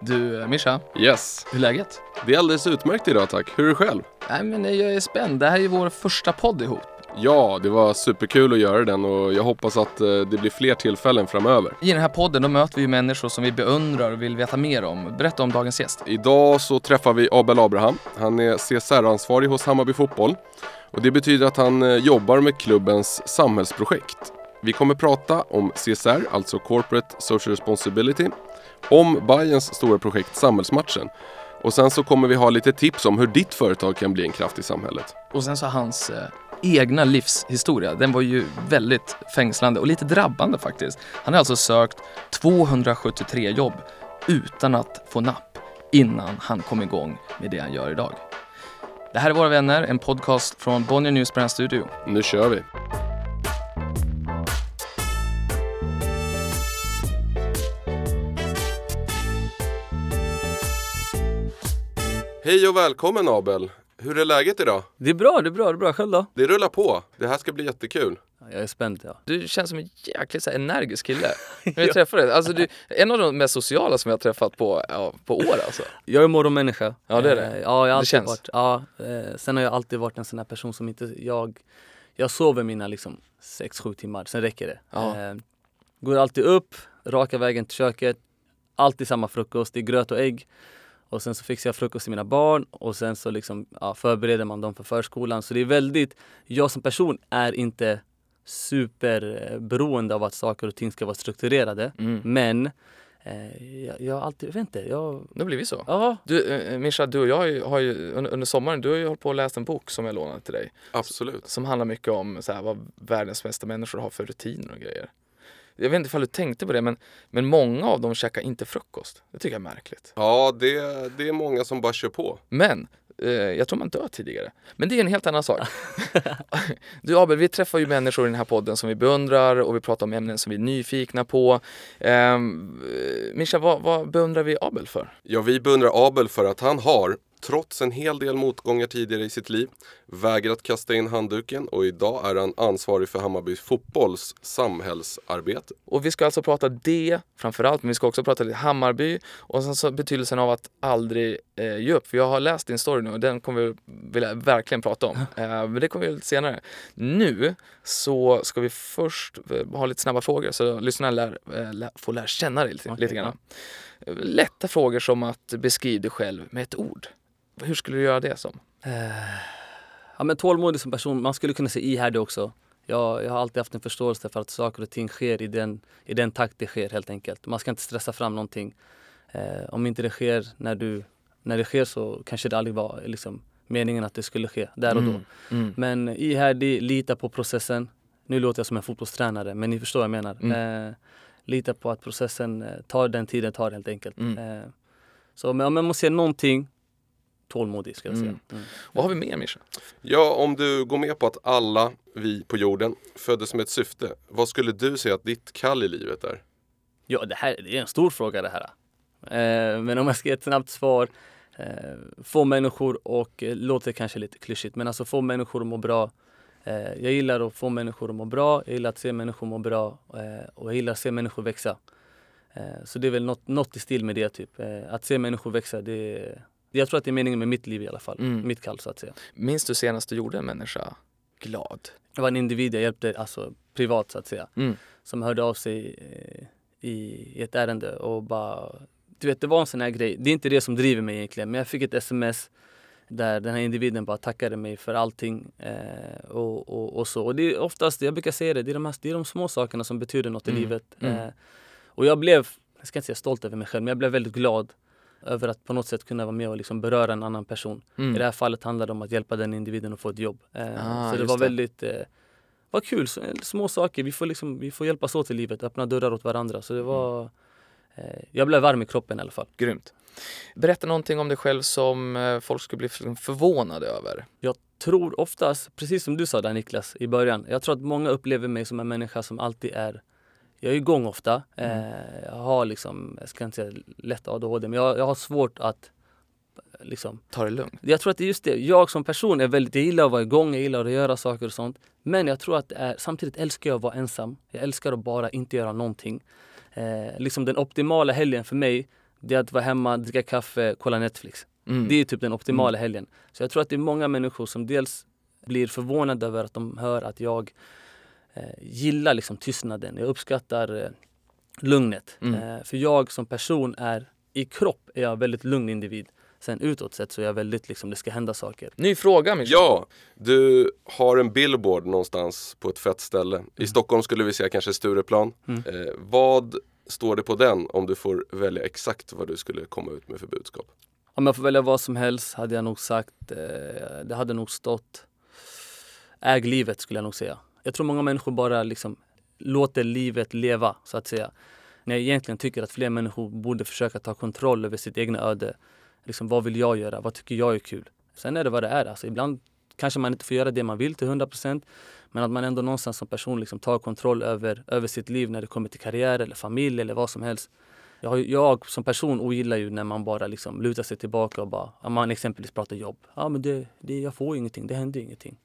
Du, Mischa, Yes, hur är läget? det är alldeles utmärkt idag tack. Hur är det själv? Nej, men jag är spänd. Det här är ju vår första podd ihop. Ja, det var superkul att göra den och jag hoppas att eh, det blir fler tillfällen framöver. I den här podden då möter vi ju människor som vi beundrar och vill veta mer om. Berätta om dagens gäst. Idag så träffar vi Abel Abraham. Han är CSR-ansvarig hos Hammarby Fotboll. Och det betyder att han eh, jobbar med klubbens samhällsprojekt. Vi kommer prata om CSR, alltså Corporate Social Responsibility, om Bayerns stora projekt Samhällsmatchen. Och sen så kommer vi ha lite tips om hur ditt företag kan bli en kraft i samhället. Och sen så hans eh, egna livshistoria. Den var ju väldigt fängslande och lite drabbande faktiskt. Han har alltså sökt 273 jobb utan att få napp innan han kom igång med det han gör idag. Det här är Våra vänner, en podcast från Bonnier Newsbrand Studio. Nu kör vi! Hej och välkommen Abel! Hur är läget idag? Det är bra, det är bra, det är bra. Själv då? Det rullar på. Det här ska bli jättekul. Ja, Jag är spänd ja. Du känns som en jäkligt så här, energisk kille. När jag träffar dig. Alltså, du, en av de mest sociala som jag har träffat på, ja, på år alltså. Jag är morgonmänniska. Ja, det är det. Eh, Ja, jag har Det alltid känns. varit. Ja, eh, sen har jag alltid varit en sån här person som inte, jag, jag sover mina liksom 6-7 timmar, sen räcker det. Ja. Eh, går alltid upp, raka vägen till köket, alltid samma frukost, det är gröt och ägg. Och sen så fixar jag frukost till mina barn och sen så liksom, ja, förbereder man dem för förskolan. Så det är väldigt, jag som person är inte superberoende av att saker och ting ska vara strukturerade. Mm. Men eh, jag, jag har alltid, jag vet inte, jag... Då blir vi så. Ja, Du, eh, Mischa, du och jag har ju, har ju under, under sommaren, du har ju hållit på och läst en bok som jag lånade till dig. Absolut. Som handlar mycket om så här, vad världens bästa människor har för rutiner och grejer. Jag vet inte ifall du tänkte på det, men, men många av dem käkar inte frukost. Det tycker jag är märkligt. Ja, det, det är många som bara kör på. Men eh, jag tror man dör tidigare. Men det är en helt annan sak. du Abel, vi träffar ju människor i den här podden som vi beundrar och vi pratar om ämnen som vi är nyfikna på. Eh, Mischa, vad, vad beundrar vi Abel för? Ja, vi beundrar Abel för att han har, trots en hel del motgångar tidigare i sitt liv, vägrat kasta in handduken och idag är han ansvarig för Hammarby fotbolls samhällsarbete. Och vi ska alltså prata det framförallt, men vi ska också prata lite Hammarby och sen så betydelsen av att aldrig eh, ge upp. För jag har läst din story nu och den kommer vi vilja verkligen prata om. Eh, men det kommer vi lite senare. Nu så ska vi först eh, ha lite snabba frågor så lyssnarna lär, eh, lär, får lära känna dig lite, Okej, lite grann. Lätta frågor som att beskriva dig själv med ett ord. Hur skulle du göra det som? ja men tålmodig som person, man skulle kunna säga ihärdig också. Jag, jag har alltid haft en förståelse för att saker och ting sker i den, i den takt det sker helt enkelt. Man ska inte stressa fram någonting. Eh, om inte det sker när du, när det sker så kanske det aldrig var liksom, meningen att det skulle ske där och då. Mm. Men ihärdig, lita på processen. Nu låter jag som en fotbollstränare men ni förstår vad jag menar. Mm. Eh, lita på att processen eh, tar den tiden tar helt enkelt. Mm. Eh, så men om jag måste säga någonting, tålmodig ska jag säga. Mm. Mm. Vad har vi mer Mischa? Ja, om du går med på att alla vi på jorden föddes med ett syfte, vad skulle du säga att ditt kall i livet är? Ja, det här det är en stor fråga det här. Eh, men om jag ska ge ett snabbt svar. Eh, få människor och, eh, låter kanske lite klyschigt, men alltså få människor att må bra. Eh, jag gillar att få människor att må bra, jag gillar att se människor må bra eh, och jag gillar att se människor växa. Eh, så det är väl något, något i stil med det typ. Eh, att se människor växa, det är, jag tror att det är meningen med mitt liv i alla fall. Mm. Mitt kall så att säga. Minns du senast du gjorde en människa glad? Det var en individ jag hjälpte, alltså privat så att säga. Mm. som hörde av sig eh, i, ett ärende och bara... Du vet, det var en sån här grej. Det är inte det som driver mig egentligen, men jag fick ett sms där den här individen bara tackade mig för allting eh, och, och, och så. Och det är oftast, jag brukar säga det, det är de, här, det är de små sakerna som betyder något Mm, i livet. mm. Eh, och jag blev, jag ska inte säga stolt över mig själv, men jag blev väldigt glad över att på något sätt kunna vara med och liksom beröra en annan person. Mm. I det här fallet handlade det om att hjälpa den individen att få ett jobb. Eh, Ah, så det var det. väldigt eh, vad kul, så, små saker. Vi får, liksom, vi får hjälpas åt i livet, öppna dörrar åt varandra. Så det var, eh, jag blev varm i kroppen i alla fall. Grymt. Berätta någonting om dig själv som eh, folk skulle bli förvånade över. Jag tror oftast, precis som du sa där Niklas i början, jag tror att många upplever mig som en människa som alltid är jag är igång ofta. Eh, jag har liksom, jag ska inte säga lätt ADHD, men jag, jag har svårt att liksom Ta det lugnt. Jag tror att det är just det. Jag som person är väldigt, jag gillar att vara igång, jag gillar att göra saker och sånt. Men jag tror att är, samtidigt älskar jag att vara ensam. Jag älskar att bara inte göra någonting. Eh, liksom den optimala helgen för mig, det är att vara hemma, dricka kaffe, kolla Netflix. Mm. Det är typ den optimala helgen. Så jag tror att det är många människor som dels blir förvånade över att de hör att jag gillar liksom tystnaden. Jag uppskattar eh, lugnet. Mm. Eh, för jag som person är, i kropp är jag en väldigt lugn individ. Sen utåt sett så är jag väldigt liksom, det ska hända saker. Ny fråga Mischa. Ja, du har en billboard någonstans på ett fett ställe. I Stockholm skulle vi säga kanske Stureplan. Mm. Eh, vad står det på den om du får välja exakt vad du skulle komma ut med för budskap? Om jag får välja vad som helst hade jag nog sagt, eh, det hade nog stått Äg livet skulle jag nog säga. Jag tror många människor bara liksom låter livet leva så att säga. När jag egentligen tycker att fler människor borde försöka ta kontroll över sitt egna öde. Liksom, vad vill jag göra? Vad tycker jag är kul? Sen är det vad det är. Alltså, ibland kanske man inte får göra det man vill till 100% men att man ändå någonstans som person liksom tar kontroll över, över sitt liv när det kommer till karriär eller familj eller vad som helst. Jag, jag som person ogillar ju när man bara liksom lutar sig tillbaka och bara, om man exempelvis pratar jobb. Ja men det, det, jag får ingenting, det händer ingenting.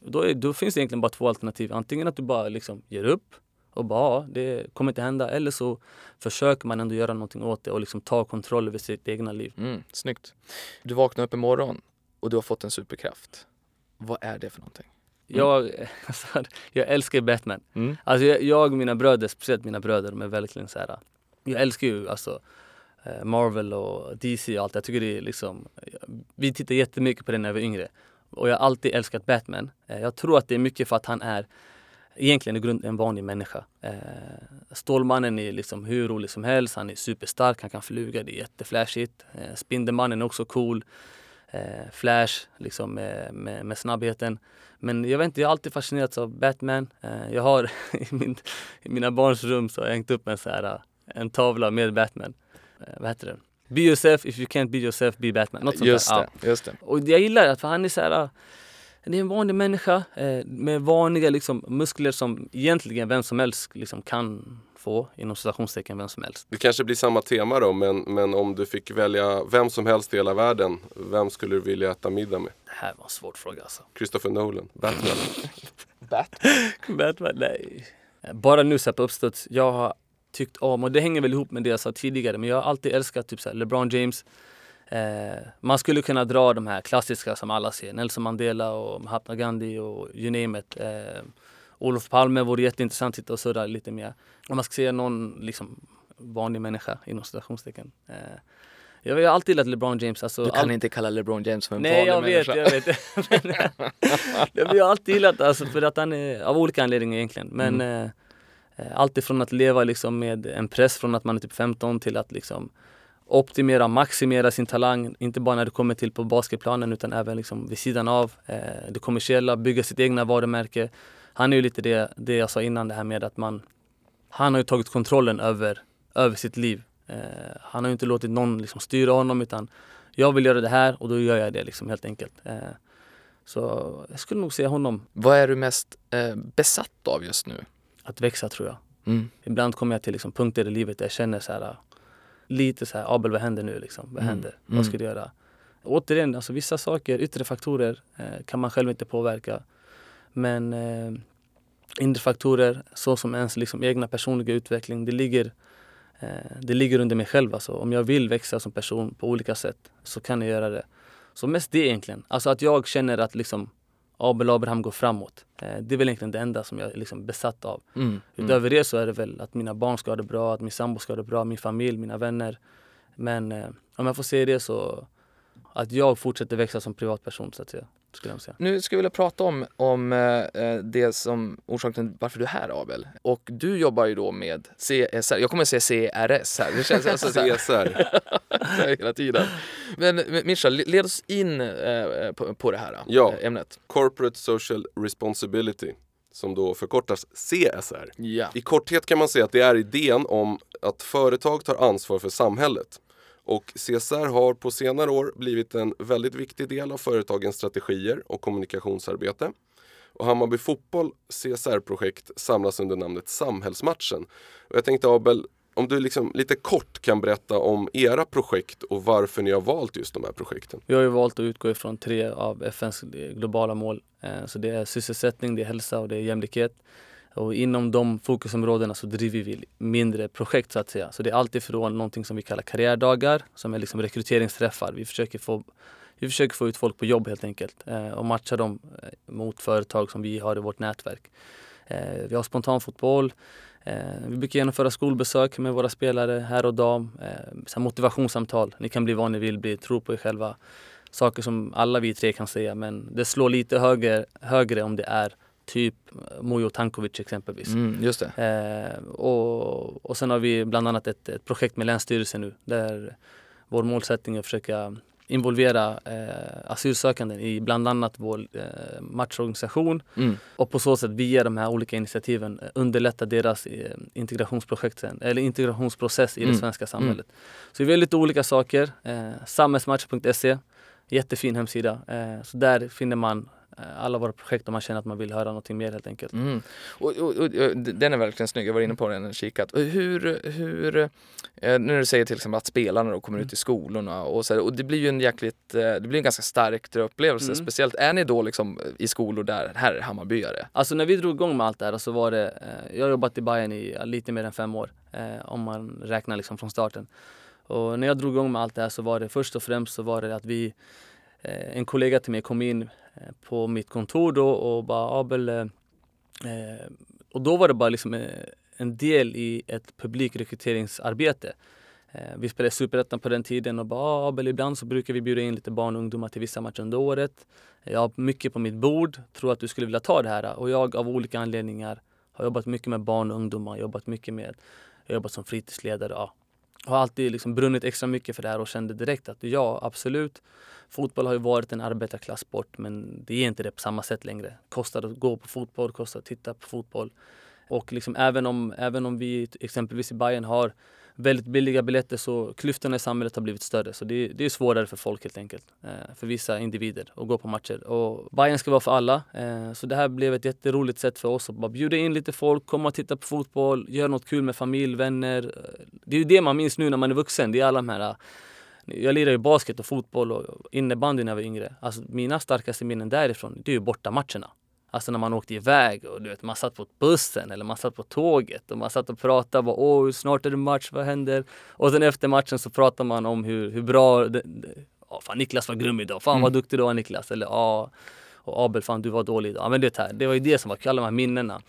Då, är, då finns det egentligen bara två alternativ. Antingen att du bara liksom ger upp och bara, ja, det kommer inte hända. Eller så försöker man ändå göra någonting åt det och liksom ta kontroll över sitt egna liv. Mm, snyggt. Du vaknar upp imorgon och du har fått en superkraft. Vad är det för någonting? Jag, alltså, jag älskar Batman. Mm. Alltså jag, jag och mina bröder, speciellt mina bröder, de är verkligen så här. Jag älskar ju alltså eh, Marvel och DC och allt. Jag tycker det är liksom, vi tittar jättemycket på det när vi var yngre. Och jag har alltid älskat Batman. Eh, jag tror att det är mycket för att han är egentligen i grunden en vanlig människa. Eh, Stålmannen är liksom hur rolig som helst, han är superstark, han kan flyga, det är jätteflashigt. Eh, Spindelmannen är också cool. Flash, liksom med, med, med snabbheten. Men jag vet inte, jag har alltid fascinerats av Batman. Jag har i, min, i mina barns rum så har jag hängt upp en, så här, en tavla med Batman. Vad heter det? Be yourself, if you can't be yourself, be Batman. Något sånt Just där. det, Ja. just det. Och jag gillar det, för han är så här, äh, det är en vanlig människa eh, med vanliga liksom, muskler som egentligen vem som helst liksom, kan få, inom citationstecken vem som helst. Det kanske blir samma tema då, men, men om du fick välja vem som helst i hela världen, vem skulle du vilja äta middag med? Det här var en svår fråga alltså. Christopher Nolan, Batman. Batman, nej. Bara nu så här på uppstuds, jag har tyckt om, och det hänger väl ihop med det jag sa tidigare, men jag har alltid älskat typ så LeBron James. Eh, man skulle kunna dra de här klassiska som alla ser, Nelson Mandela och Mahatma Gandhi och you name it. Eh, Olof Palme vore jätteintressant att sitta och surra lite mer. Om man ska säga någon liksom, vanlig människa inom citationstecken. Eh, jag har alltid gillat LeBron James. Alltså, Du kan all- inte kalla LeBron James för en Nej jag vanlig vet, människa. jag vet. Men, jag har alltid gillat alltså för att han är, av olika anledningar egentligen. Men Mm. eh, Eh, allt ifrån att leva liksom med en press från att man är typ 15 till att liksom optimera, maximera sin talang. Inte bara när det kommer till på basketplanen utan även liksom vid sidan av. Eh, det kommersiella, bygga sitt egna varumärke. Han är ju lite det, det jag sa innan det här med att man Han har ju tagit kontrollen över, över sitt liv. Eh, han har ju inte låtit någon liksom styra honom utan jag vill göra det här och då gör jag det liksom helt enkelt. Eh, så jag skulle nog säga honom Vad är du mest eh, besatt av just nu? Att växa tror jag. Mm. Ibland kommer jag till liksom punkter i livet där jag känner så här lite så här, Abel vad händer nu liksom? Vad Mm. händer? Mm. Vad ska du göra? Återigen, alltså vissa saker, yttre faktorer eh, kan man själv inte påverka. Men eh, inre faktorer, så som ens liksom egna personliga utveckling, det ligger, eh, det ligger under mig själv. Alltså. Om jag vill växa som person på olika sätt så kan jag göra det. Så mest det egentligen. Alltså att jag känner att liksom Abel Abraham går framåt. Eh, det är väl egentligen det enda som jag är liksom besatt av. Mm. Mm. Utöver det så är det väl att mina barn ska ha det bra, att min sambo ska ha det bra, min familj, mina vänner. Men eh, om jag får säga det så att jag fortsätter växa som privatperson så att säga. Skulle jag säga. Nu skulle jag vilja prata om, om eh, det som orsaken till varför du är här Abel. Och du jobbar ju då med CSR, jag kommer att säga CRS här, det känns alltså så här, CSR. hela tiden. Men Mischa, le- led oss in eh, på, på det här Ja. eh, ämnet. Corporate Social Responsibility, som då förkortas CSR. Ja. I korthet kan man säga att det är idén om att företag tar ansvar för samhället. Och CSR har på senare år blivit en väldigt viktig del av företagens strategier och kommunikationsarbete. Och Hammarby Fotboll CSR-projekt samlas under namnet Samhällsmatchen. Och jag tänkte Abel, om du liksom lite kort kan berätta om era projekt och varför ni har valt just de här projekten. Vi har ju valt att utgå ifrån tre av FNs globala mål. Eh, så det är sysselsättning, det är hälsa och det är jämlikhet. Och inom de fokusområdena så driver vi mindre projekt så att säga. Så det är alltifrån någonting som vi kallar karriärdagar som är liksom rekryteringsträffar. Vi försöker få, vi försöker få ut folk på jobb helt enkelt eh, och matcha dem eh, mot företag som vi har i vårt nätverk. Eh, vi har spontanfotboll. Eh, vi brukar genomföra skolbesök med våra spelare, här och dam. Eh, motivationssamtal. Ni kan bli vad ni vill bli, tro på er själva. Saker som alla vi tre kan säga men det slår lite högre, högre om det är typ Mujo Tankovic exempelvis. Mm, just det. Eh, och, och sen har vi bland annat ett, ett, projekt med Länsstyrelsen nu där vår målsättning är att försöka involvera eh, asylsökande i bland annat vår eh, matchorganisation mm. och på så sätt via de här olika initiativen eh, underlätta deras eh, integrationsprojekt sen, eller integrationsprocess i mm. det svenska mm. samhället. Så vi har lite olika saker. Eh, Samhällsmatch.se, jättefin hemsida. Eh, så där finner man alla våra projekt om man känner att man vill höra någonting mer helt enkelt. Mm. Och, och, och, den är verkligen snygg, jag var inne på den och kikat. Hur, hur, eh, när du säger till exempel att spelarna då kommer mm. ut i skolorna och så och det blir ju en jäkligt, eh, det blir en ganska stark upplevelse. Mm. Speciellt, är ni då liksom i skolor där, här är Hammarbyare? Alltså när vi drog igång med allt det här så var det, jag har jobbat i Bayern i lite mer än fem år om man räknar liksom från starten. Och när jag drog igång med allt det här så var det först och främst så var det att vi en kollega till mig kom in Eh, Eh, på mitt kontor då och bara Abel eh, eh och då var det bara liksom eh, en del i ett publikrekryteringsarbete. Vi spelade Superettan på den tiden och bara ah, Abel, ibland så brukar vi bjuda in lite barn och ungdomar till vissa matcher under året. Jag har mycket på mitt bord, tror att du skulle vilja ta det här och jag av olika anledningar har jobbat mycket med barn och ungdomar, jobbat mycket med, jag har jobbat som fritidsledare. Ja. Har alltid liksom brunnit extra mycket för det här och kände direkt att ja, absolut Fotboll har ju varit en arbetarklassport men det är inte det på samma sätt längre. Kostar att gå på fotboll, kostar att titta på fotboll. Och liksom även, om, även om vi exempelvis i Bayern har väldigt billiga biljetter så klyftorna i samhället har blivit större. Så det, det är svårare för folk helt enkelt. Eh, för vissa individer att gå på matcher. Och Bayern ska vara för alla. Eh, så det här blev ett jätteroligt sätt för oss att bara bjuda in lite folk, komma och titta på fotboll, göra något kul med familj, vänner. Eh, det är ju det man minns nu när man är vuxen. Det är alla de här eh, jag lirade ju basket och fotboll och innebandy när jag var yngre. Alltså mina starkaste minnen därifrån, det är ju bortamatcherna. Alltså när man åkte iväg och du vet, man satt på bussen eller man satt på tåget och man satt och pratade. Bara, Åh, snart är det match, vad händer? Och sen efter matchen så pratar man om hur, hur bra... Det, det, oh, fan, Niklas var grym idag. Fan mm. vad duktig du var Niklas. Eller ja, och Abel, fan du var dålig idag. Ja, men det, här, det var ju det som var alla de här minnena.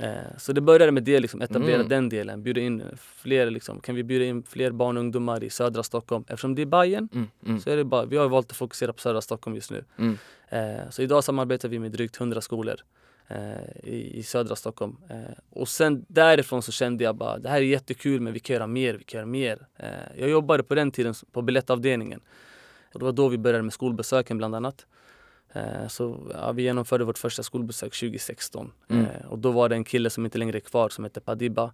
Eh, så det började med det, liksom, etablera mm. den delen. Bjuda in fler, liksom, kan vi bjuda in fler barn och ungdomar i södra Stockholm? Eftersom det är Bayern mm. Mm. så är det bara, vi har valt att fokusera på södra Stockholm just nu. Mm. Eh, så idag samarbetar vi med drygt 100 skolor eh, i, i, södra Stockholm. Eh, och sen därifrån så kände jag bara, det här är jättekul men vi kan göra mer, vi kan göra mer. Eh, jag jobbade på den tiden på biljettavdelningen. Och det var då vi började med skolbesöken bland annat. Eh, så ja, vi genomförde vårt första skolbesök 2016 mm. Eh, och då var det en kille som inte längre är kvar som heter Padiba.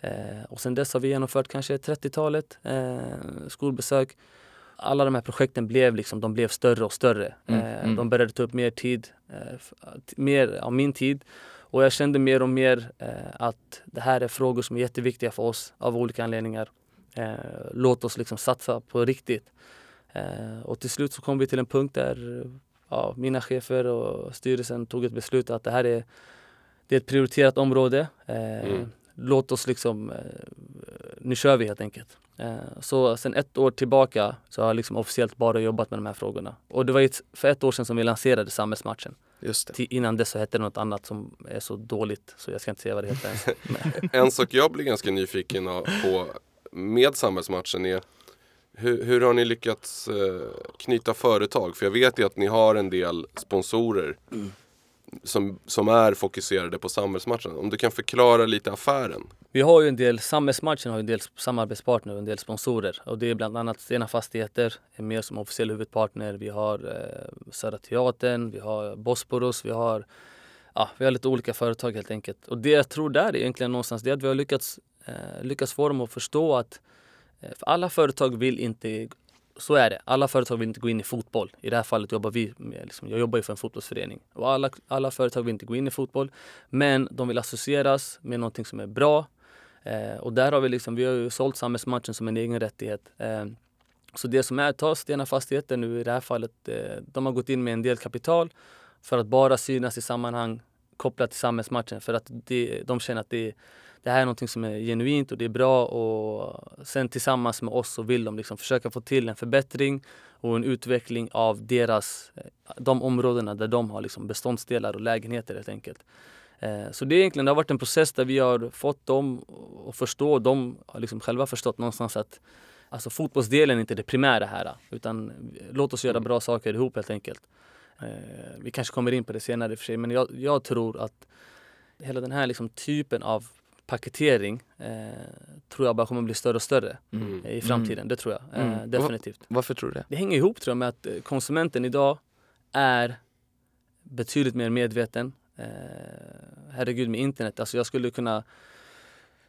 Eh, och sen dess har vi genomfört kanske 30-talet skolbesök. Alla de här projekten blev, liksom, de blev större och större. Mm. Mm. De började ta upp mer tid, mer av min tid. Och jag kände mer och mer att det här är frågor som är jätteviktiga för oss av olika anledningar. låt oss liksom satsa på riktigt. och till slut så kom vi till en punkt där ja, mina chefer och styrelsen tog ett beslut att det här är, det är ett prioriterat område. Eh, mm. Låt oss liksom, eh, nu kör vi helt enkelt. Eh, så sen ett år tillbaka så har jag liksom officiellt bara jobbat med de här frågorna. Och det var ett, för ett år sedan som vi lanserade Samhällsmatchen. Innan dess så hette det något annat som är så dåligt så jag ska inte säga vad det heter. en sak jag blir ganska nyfiken på med Samhällsmatchen är hur, hur har ni lyckats eh, knyta företag? För jag vet ju att ni har en del sponsorer mm. som, som är fokuserade på samhällsmatchen. Om du kan förklara lite affären? Vi har ju en del, samhällsmatchen har en del samarbetspartner och en del sponsorer. Och det är bland annat Stena Fastigheter, är med som officiell huvudpartner. Vi har eh, Södra Teatern, vi har Bosporus, vi har Ja, vi har lite olika företag helt enkelt. Och det jag tror där är egentligen någonstans det är att vi har lyckats, eh, lyckats få dem att förstå att Eh, för alla företag vill inte, så är det, alla företag vill inte gå in i fotboll. I det här fallet jobbar vi med, liksom, jag jobbar ju för en fotbollsförening. Och alla, alla företag vill inte gå in i fotboll, men de vill associeras med någonting som är bra. Eh, och där har vi liksom, vi har ju sålt samhällsmatchen som en egen rättighet. Eh, så det som är, ta Stena Fastigheter nu i det här fallet, eh, de har gått in med en del kapital för att bara synas i sammanhang kopplat till samhällsmatchen för att de, de känner att det, är det här är någonting som är genuint och det är bra och sen tillsammans med oss så vill de liksom försöka få till en förbättring och en utveckling av deras, de områdena där de har liksom beståndsdelar och lägenheter helt enkelt. Eh, så det, är egentligen, det har varit en process där vi har fått dem att förstå, de har liksom själva förstått någonstans att alltså fotbollsdelen är inte det primära här utan låt oss göra bra saker ihop helt enkelt. Eh, vi kanske kommer in på det senare i och för sig men jag, jag tror att hela den här liksom typen av paketering eh, tror jag bara kommer bli större och större Mm. i framtiden. Mm. Det tror jag eh, Mm. definitivt. Varför tror du det? Det hänger ihop tror jag med att eh, konsumenten idag är betydligt mer medveten. Eh, herregud med internet, alltså jag skulle kunna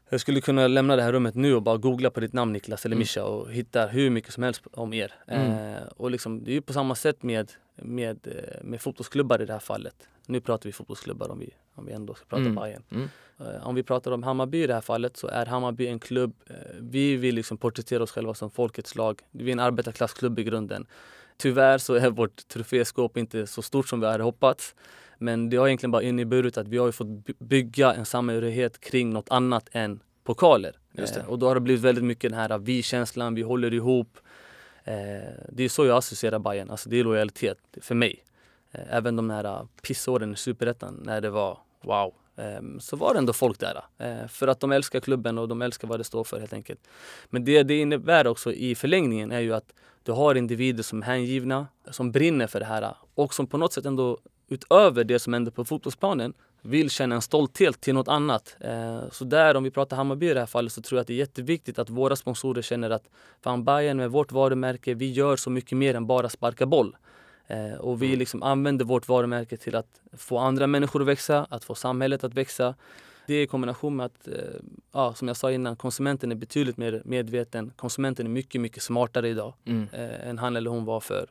jag skulle kunna lämna det här rummet nu och bara googla på ditt namn Niklas eller Mm. Mischa och hitta hur mycket som helst om er. Mm. Eh, och liksom, det är ju på samma sätt med, med, eh, med fotbollsklubbar i det här fallet. Nu pratar vi fotbollsklubbar om vi, om vi ändå ska prata Mm. Bayern. Mm. Eh, Om vi pratar om Hammarby i det här fallet så är Hammarby en klubb, eh, vi vill liksom porträttera oss själva som folkets lag. Vi är en arbetarklassklubb i grunden. Tyvärr så är vårt troféskåp inte så stort som vi hade hoppats. Men det har egentligen bara inneburit att vi har fått by- bygga en samhörighet kring något annat än pokaler. Eh, Och då har det blivit väldigt mycket den här vi-känslan, vi håller ihop. Det är så jag associerar Bayern. alltså det är lojalitet för mig. Eh, även de här ah, pissåren i Superettan när det var wow. Ehm, så var det ändå folk där. Ah. Eh, för att de älskar klubben och de älskar vad det står för helt enkelt. Men det det innebär också i förlängningen är ju att du har individer som är hängivna, som brinner för det här ah, och som på något sätt ändå utöver det som händer på fotbollsplanen vill känna en stolthet till något annat. Eh, så där, om vi pratar Hammarby i det här fallet, så tror jag att det är jätteviktigt att våra sponsorer känner att fan Bayern med vårt varumärke, vi gör så mycket mer än bara sparka boll. Eh, och vi liksom använder vårt varumärke till att få andra människor att växa, att få samhället att växa. Det är i kombination med att, eh, ja, som jag sa innan, konsumenten är betydligt mer medveten. Konsumenten är mycket, mycket smartare idag Mm. eh, än han eller hon var för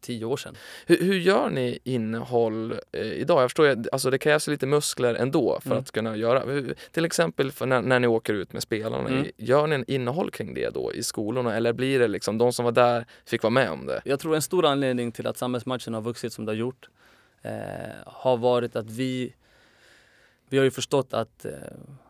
tio år sedan. Hur, hur gör ni innehåll eh, idag? Jag förstår ju, alltså det krävs lite muskler ändå för Mm. att kunna göra. Hur- Till exempel när, när ni åker ut med spelarna, Mm. gör ni en innehåll kring det då i skolorna eller blir det liksom de som var där fick vara med om det? Jag tror en stor anledning till att samhällsmatchen har vuxit som det har gjort eh, har varit att vi vi har ju förstått att eh,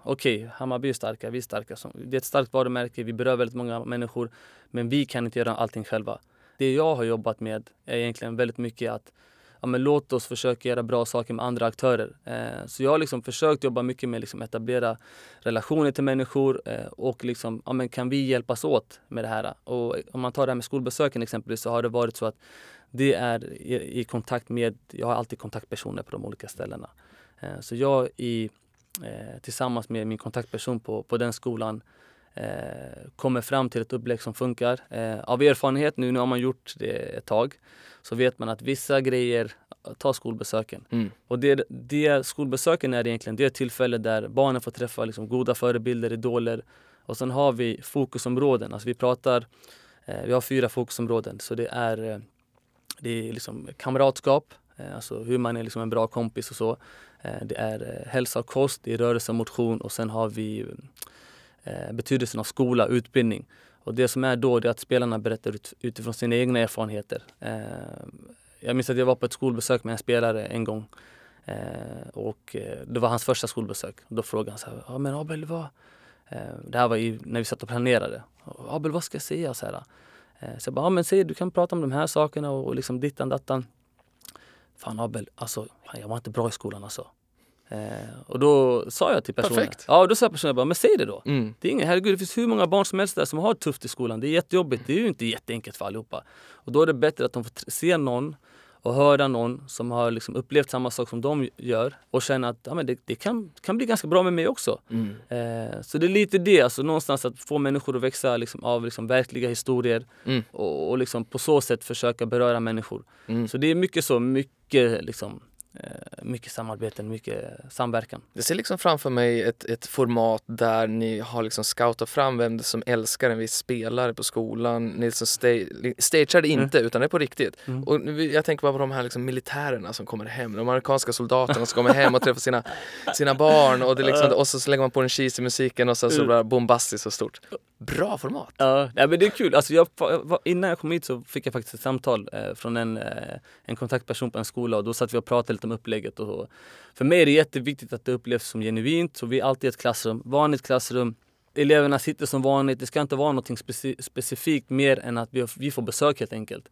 okej, Hammarby är starka, vi är starka. Det är ett starkt varumärke, vi berör väldigt många människor. Men vi kan inte göra allting själva. Det jag har jobbat med är egentligen väldigt mycket att ja, men låt oss försöka göra bra saker med andra aktörer. Eh, så jag har liksom försökt jobba mycket med liksom etablera relationer till människor eh, och liksom, ja, men kan vi hjälpas åt med det här? Och om man tar det här med skolbesöken exempelvis så har det varit så att det är i, i kontakt med, jag har alltid kontaktpersoner på de olika ställena. Eh, så jag i, eh, tillsammans med min kontaktperson på, på den skolan kommer fram till ett upplägg som funkar. Eh, av erfarenhet nu, nu har man gjort det ett tag, så vet man att vissa grejer, ta skolbesöken. Mm. Och det, det skolbesöken är egentligen det tillfälle där barnen får träffa liksom goda förebilder, idoler. Och sen har vi fokusområden. Alltså vi pratar, eh, vi har fyra fokusområden. Så det är, eh, det är liksom kamratskap, eh, alltså hur man är liksom en bra kompis och så. Eh, det är eh, hälsa och kost, det är rörelse och motion och sen har vi eh, betydelsen av skola, utbildning. Och det som är då det är att spelarna berättar ut, utifrån sina egna erfarenheter. Eh, jag minns att jag var på ett skolbesök med en spelare en gång. Eh, och eh, det var hans första skolbesök. Då frågade han så här, ja men Abel vad? Eh, det här var ju när vi satt och planerade. Abel vad ska jag säga? Så, här, eh, så jag bara, ja men säg du kan prata om de här sakerna och, och liksom dittan dattan. Fan Abel, alltså jag var inte bra i skolan alltså. Eh, och då sa jag till personen, Perfekt. ja då sa personen bara, men säg det då. Mm. Det är ingen, herregud, det finns hur många barn som helst där som har det tufft i skolan. Det är jättejobbigt. Det är ju inte jätteenkelt för allihopa. Och då är det bättre att de får se någon och höra någon som har liksom upplevt samma sak som de gör och känna att ja, men det, det kan, kan bli ganska bra med mig också. Mm. Eh, så det är lite det, alltså någonstans att få människor att växa liksom, av liksom, verkliga historier Mm. och, och liksom, på så sätt försöka beröra människor. Mm. Så det är mycket så, mycket liksom, mycket samarbeten, mycket samverkan. Jag ser liksom framför mig ett, ett format där ni har liksom scoutat fram vem det som älskar en viss spelare på skolan. Ni liksom sta- stagear det inte utan det är på riktigt. Mm. Och jag tänker bara på de här liksom militärerna som kommer hem, de amerikanska soldaterna som kommer hem och träffar sina, sina barn och, det liksom, och så lägger man på den cheesy musiken och sen så Mm. blir det bombastiskt och stort. Bra format! Ja, men det är kul. Alltså jag, innan jag kom hit så fick jag faktiskt ett samtal eh, från en, eh, en kontaktperson på en skola och då satt vi och pratade lite om upplägget. Och så. För mig är det jätteviktigt att det upplevs som genuint. Så vi är alltid ett klassrum, vanligt klassrum. Eleverna sitter som vanligt. Det ska inte vara något speci specifikt mer än att vi, vi får besök helt enkelt.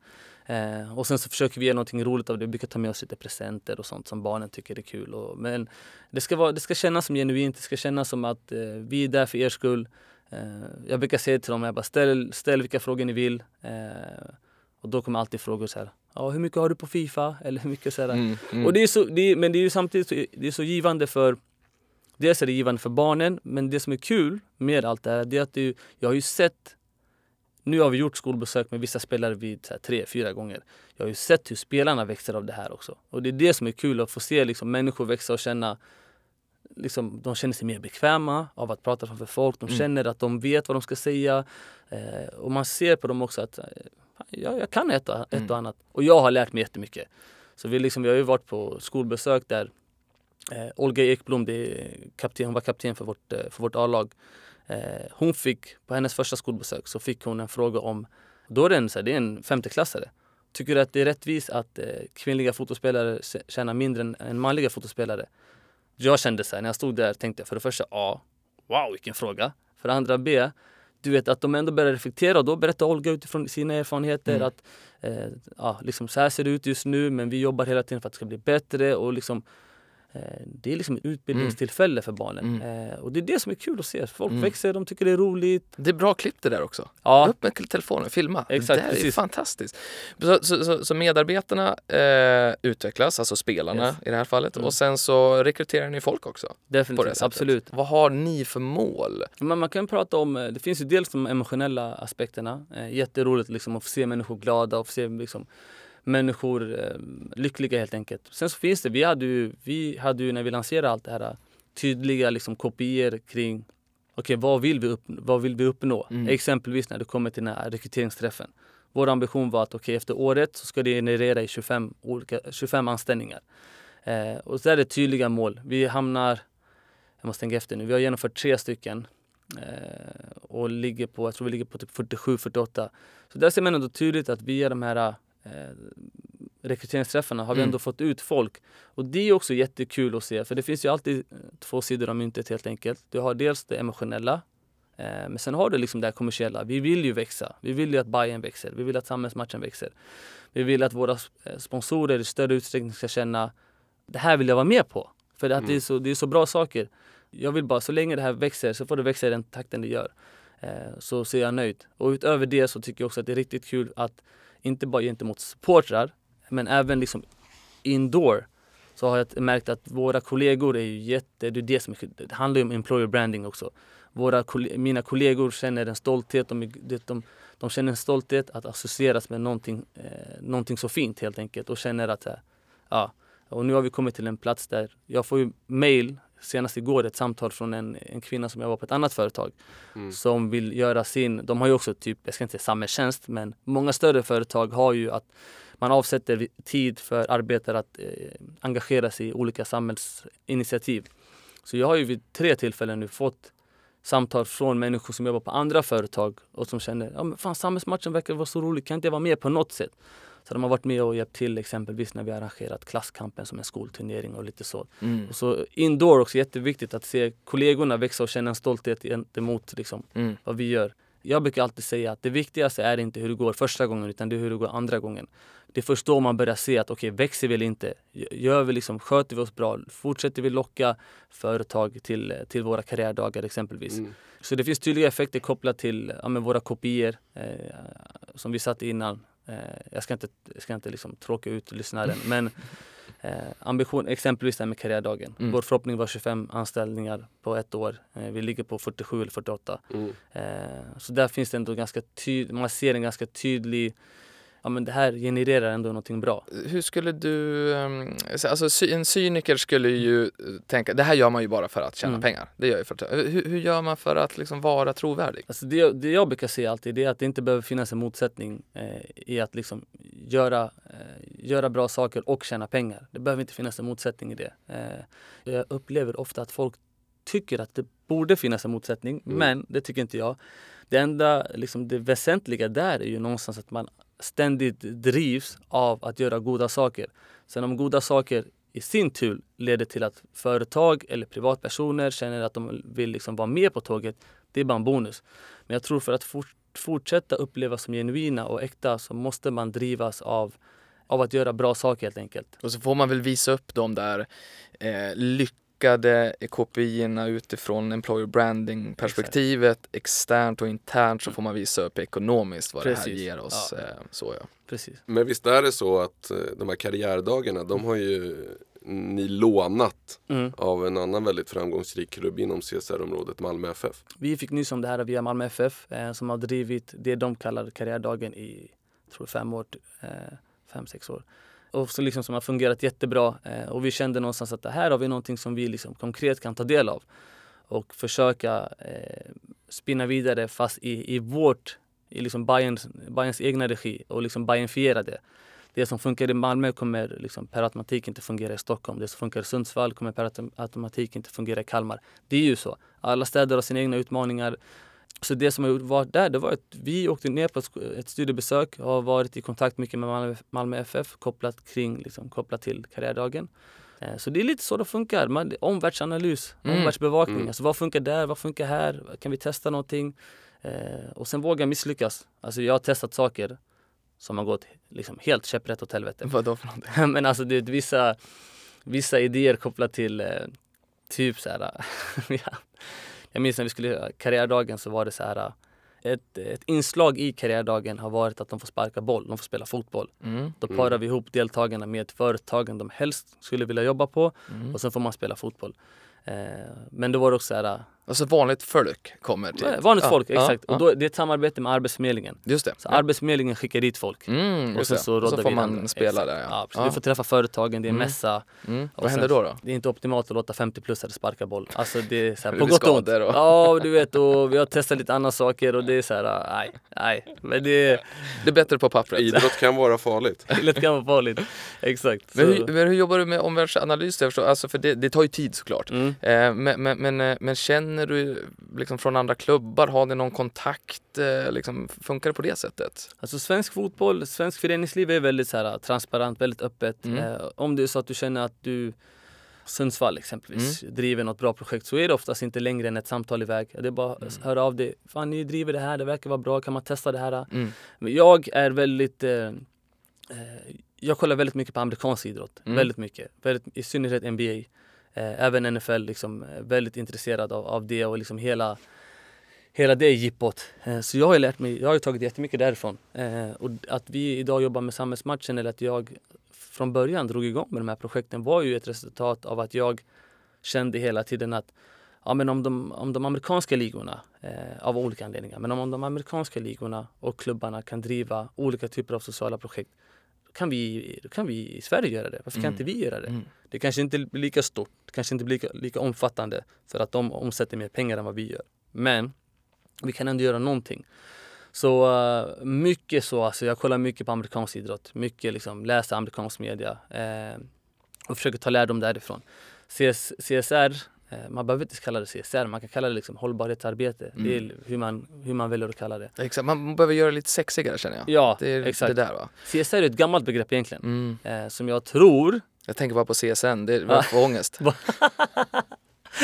Eh, och sen så försöker vi göra någonting roligt av det. Vi brukar ta med oss lite presenter och sånt som barnen tycker är kul. Och, men det ska, vara, det ska kännas som genuint. Det ska kännas som att eh, vi är där för er skull. Eh, jag brukar säga till dem, jag bara ställ, ställ vilka frågor ni vill. Eh, och då kommer alltid frågor så här. Ja, hur mycket har du på Fifa? Eller hur mycket så mm, mm. Och det är så, det är, men det är ju samtidigt så, det är så givande för Dels är det givande för barnen, men det som är kul med allt det här, det är att det, jag har ju sett nu har vi gjort skolbesök med vissa spelare vid här, tre, fyra gånger. Jag har ju sett hur spelarna växer av det här också. Och det är det som är kul, att få se liksom, människor växa och känna liksom, de känner sig mer bekväma av att prata framför folk. De mm. känner att de vet vad de ska säga. Eh, och man ser på dem också att eh, ja, jag kan ett, ett mm. och annat. Och jag har lärt mig jättemycket. Så vi, liksom, vi har ju varit på skolbesök där eh, Olga Ekblom, det är kapten, hon var kapten för vårt, eh, för vårt A-lag. Eh, hon fick, på hennes första skolbesök, så fick hon en fråga om, då är det en, så här, det är en femteklassare. Tycker du att det är rättvist att eh, kvinnliga fotospelare tjänar mindre än, än manliga fotospelare? Jag kände så här, när jag stod där tänkte jag för det första A, wow vilken fråga. För det andra B, du vet att de ändå börjar reflektera och då berättar Olga utifrån sina erfarenheter mm. att eh, ja, liksom så här ser det ut just nu men vi jobbar hela tiden för att det ska bli bättre och liksom det är liksom ett utbildningstillfälle mm. för barnen. Mm. Eh, och det är det som är kul att se. Folk mm. växer, de tycker det är roligt. Det är bra klipp det där också. Ja. Upp med telefonen, filma. Exakt, det där är fantastiskt. Så, så, så, så medarbetarna eh, utvecklas, alltså spelarna yes. i det här fallet. Mm. Och sen så rekryterar ni folk också. Definitivt, absolut. Vad har ni för mål? Man, man kan prata om, eh, det finns ju dels de emotionella aspekterna. Eh, jätteroligt liksom att få se människor glada och få se liksom, människor eh, lyckliga helt enkelt. Sen så finns det, vi hade ju, vi hade ju när vi lanserade allt det här tydliga liksom, kopior kring okej, okay, vad, vill vi upp, vad vill vi uppnå? Mm. Exempelvis när det kommer till den här rekryteringsträffen. Vår ambition var att okay, efter året så ska det generera i 25, olika, 25 anställningar. Eh, och så är det tydliga mål. Vi hamnar, jag måste tänka efter nu, vi har genomfört tre stycken eh, och ligger på, jag tror vi ligger på typ 47-48. Så där ser man ändå tydligt att via de här eh, rekryteringsträffarna har vi mm. ändå fått ut folk. Och det är också jättekul att se, för det finns ju alltid eh, två sidor av myntet helt enkelt. Du har dels det emotionella, eh, men sen har du liksom det kommersiella. Vi vill ju växa. Vi vill ju att Bayern växer. Vi vill att samhällsmatchen växer. Vi vill att våra eh, sponsorer i större utsträckning ska känna det här vill jag vara med på. För att mm. det, är mm. så, det är så bra saker. Jag vill bara, så länge det här växer så får det växa i den takten det gör. Eh, så, så är jag nöjd. Och utöver det så tycker jag också att det är riktigt kul att inte bara gentemot supportrar, men även liksom indoor så har jag märkt att våra kollegor är ju jätte, det är det som det handlar ju om employer branding också. Våra, mina kollegor känner en stolthet, de, de, de känner en stolthet att associeras med någonting, eh, någonting så fint helt enkelt och känner att, eh, ja, och nu har vi kommit till en plats där jag får ju mail senast igår ett samtal från en, en kvinna som jobbar på ett annat företag mm. som vill göra sin, de har ju också typ, jag ska inte säga samhällstjänst, men många större företag har ju att man avsätter tid för arbetare att eh, engagera sig i olika samhällsinitiativ. Så jag har ju vid tre tillfällen nu fått samtal från människor som jobbar på andra företag och som känner ja, men fan samhällsmatchen verkar vara så rolig, kan inte jag vara med på något sätt? Så de har varit med och hjälpt till exempelvis när vi arrangerat Klasskampen som en skolturnering och lite så. Mm. Och så indoor också jätteviktigt att se kollegorna växa och känna en stolthet gentemot liksom, mm. vad vi gör. Jag brukar alltid säga att det viktigaste är inte hur det går första gången utan det är hur det går andra gången. Det är först då man börjar se att okej, okay, växer vi eller inte? Gör vi liksom, sköter vi oss bra? Fortsätter vi locka företag till, till våra karriärdagar exempelvis? Mm. Så det finns tydliga effekter kopplat till ja, våra kopior eh, som vi satte innan. Eh, jag ska inte, jag ska inte liksom tråka ut lyssnaren men eh, ambition, exempelvis det här med karriärdagen. Mm. Vår förhoppning var 25 anställningar på ett år. Eh, vi ligger på 47 eller 48. Mm. Eh, så där finns det ändå ganska tydligt, man ser en ganska tydlig ja, men det här genererar ändå någonting bra. Hur skulle du, ehm, alltså en cyniker skulle ju tänka, det här gör man ju bara för att tjäna mm. pengar. Det gör ju för att, hur, hur, gör man för att liksom vara trovärdig? Alltså det, det jag brukar säga alltid är att det inte behöver finnas en motsättning eh, i att liksom göra, eh, göra bra saker och tjäna pengar. Det behöver inte finnas en motsättning i det. Eh, jag upplever ofta att folk tycker att det borde finnas en motsättning, mm. men det tycker inte jag. det enda, liksom det väsentliga där är ju någonstans att man ständigt drivs av att göra goda saker. Sen om goda saker i sin tur leder till att företag eller privatpersoner känner att de vill liksom vara med på tåget, det är bara en bonus. Men jag tror för att fort, fortsätta upplevas som genuina och äkta så måste man drivas av, av att göra bra saker helt enkelt. Och så får man väl visa upp de där eh, lyckade KPI-erna utifrån employer branding perspektivet. Externt och internt så får man visa upp ekonomiskt vad det här Precis. ger oss. Ja. Eh, så ja. Precis. Men visst är det så att eh, de här karriärdagarna, de har ju ni lånat Mm. av en annan väldigt framgångsrik klubb inom CSR-området, Malmö FF. Vi fick nys om det här via Malmö FF eh, som har drivit det de kallar karriärdagen i tror fem år, eh, fem, sex år. Och så liksom som har fungerat jättebra eh, och vi kände någonstans att det här har vi någonting som vi liksom konkret kan ta del av och försöka eh, spinna vidare fast i, i vårt, i liksom Bayerns, Bayerns egna regi och liksom Bayernfiera det. Det som funkar i Malmö kommer liksom per automatik inte fungera i Stockholm. Det som funkar i Sundsvall kommer per automatik inte fungera i Kalmar. Det är ju så. Alla städer har sina egna utmaningar. Så det som har varit där, det var att vi åkte ner på ett studiebesök och har varit i kontakt mycket med Malmö, Malmö FF kopplat, kring, liksom, kopplat till karriärdagen. Eh, Så det är lite så det funkar. Man, omvärldsanalys, Mm. omvärldsbevakning. Mm. Alltså vad funkar där? Vad funkar här? Kan vi testa någonting? Eh, och sen våga misslyckas. Alltså jag har testat saker som har gått liksom helt käpprätt åt helvete. Vadå för någonting? Men alltså det är vissa, vissa idéer kopplat till eh, typ så här. ja. Jag minns när vi skulle göra karriärdagen så var det så här. Ett, ett inslag i karriärdagen har varit att de får sparka boll, de får spela fotboll. Mm. Då parar vi ihop deltagarna med företagen de helst skulle vilja jobba på Mm. och sen får man spela fotboll. Eh, men då var det också så här, Alltså vanligt folk kommer till. vanligt Ja, folk, ja, exakt. ja. Och då, det är ett samarbete med Arbetsförmedlingen. Just det. Så Arbetsförmedlingen skickar dit folk. Mm, Och sen så så får man spela där Ja, ja. Du får träffa företagen, det är Mm. mässa. Mm. Och Vad händer då? då? Det är inte optimalt att låta 50-plussare sparka boll. Alltså det är så här, på gott och ont. Ja, du vet och vi har testat lite andra saker och det är så här, nej, nej. Men det är Det är bättre på pappret. Idrott kan vara farligt. lätt kan vara farligt. Exakt. Men hur, men hur jobbar du med omvärldsanalys? Alltså för det, det tar ju tid såklart. Mm. Eh, men, men, men, eh, men känner du liksom från andra klubbar, har ni någon kontakt? Eh, liksom, funkar det på det sättet? Alltså svensk fotboll, svensk föreningsliv är väldigt så här, transparent, väldigt öppet. Mm. Eh, om det är så att du känner att du Sundsvall exempelvis driver något bra projekt så är det oftast inte längre än ett samtal iväg. Det är bara att höra av dig. Fan ni driver det här, det verkar vara bra, kan man testa det här? Mm. Men jag är väldigt eh, eh, Jag kollar väldigt mycket på amerikansk idrott. Mm. Väldigt mycket. Väldigt, I synnerhet NBA. Eh, även NFL liksom, eh, väldigt intresserad av, av det och liksom hela Hela det jippot. Eh, så jag har lärt mig, jag har tagit jättemycket därifrån. Och att vi idag jobbar med samhällsmatchen eller att jag från början drog igång med de här projekten var ju ett resultat av att jag kände hela tiden att ja, men om, de, om de amerikanska ligorna, eh, av olika anledningar, men om de amerikanska ligorna och klubbarna kan driva olika typer av sociala projekt, kan vi, då kan vi i Sverige göra det. Varför kan Mm. inte vi göra det? Mm. Det kanske inte blir lika stort, det kanske inte blir lika, lika omfattande för att de omsätter mer pengar än vad vi gör. Men vi kan ändå göra någonting. Så eh, mycket så, alltså jag kollar mycket på amerikansk idrott, mycket liksom läser amerikansk media eh, och försöker ta lärdom därifrån. CS, CSR, man behöver inte kalla det CSR, man kan kalla det liksom hållbarhetsarbete. Det är hur man, hur man väljer att kalla det. Exakt, man behöver göra det lite sexigare känner jag. Ja, det är exakt. det där va? CSR är ett gammalt begrepp egentligen, Mm. eh, som jag tror Jag tänker bara på CSN, det var för ångest.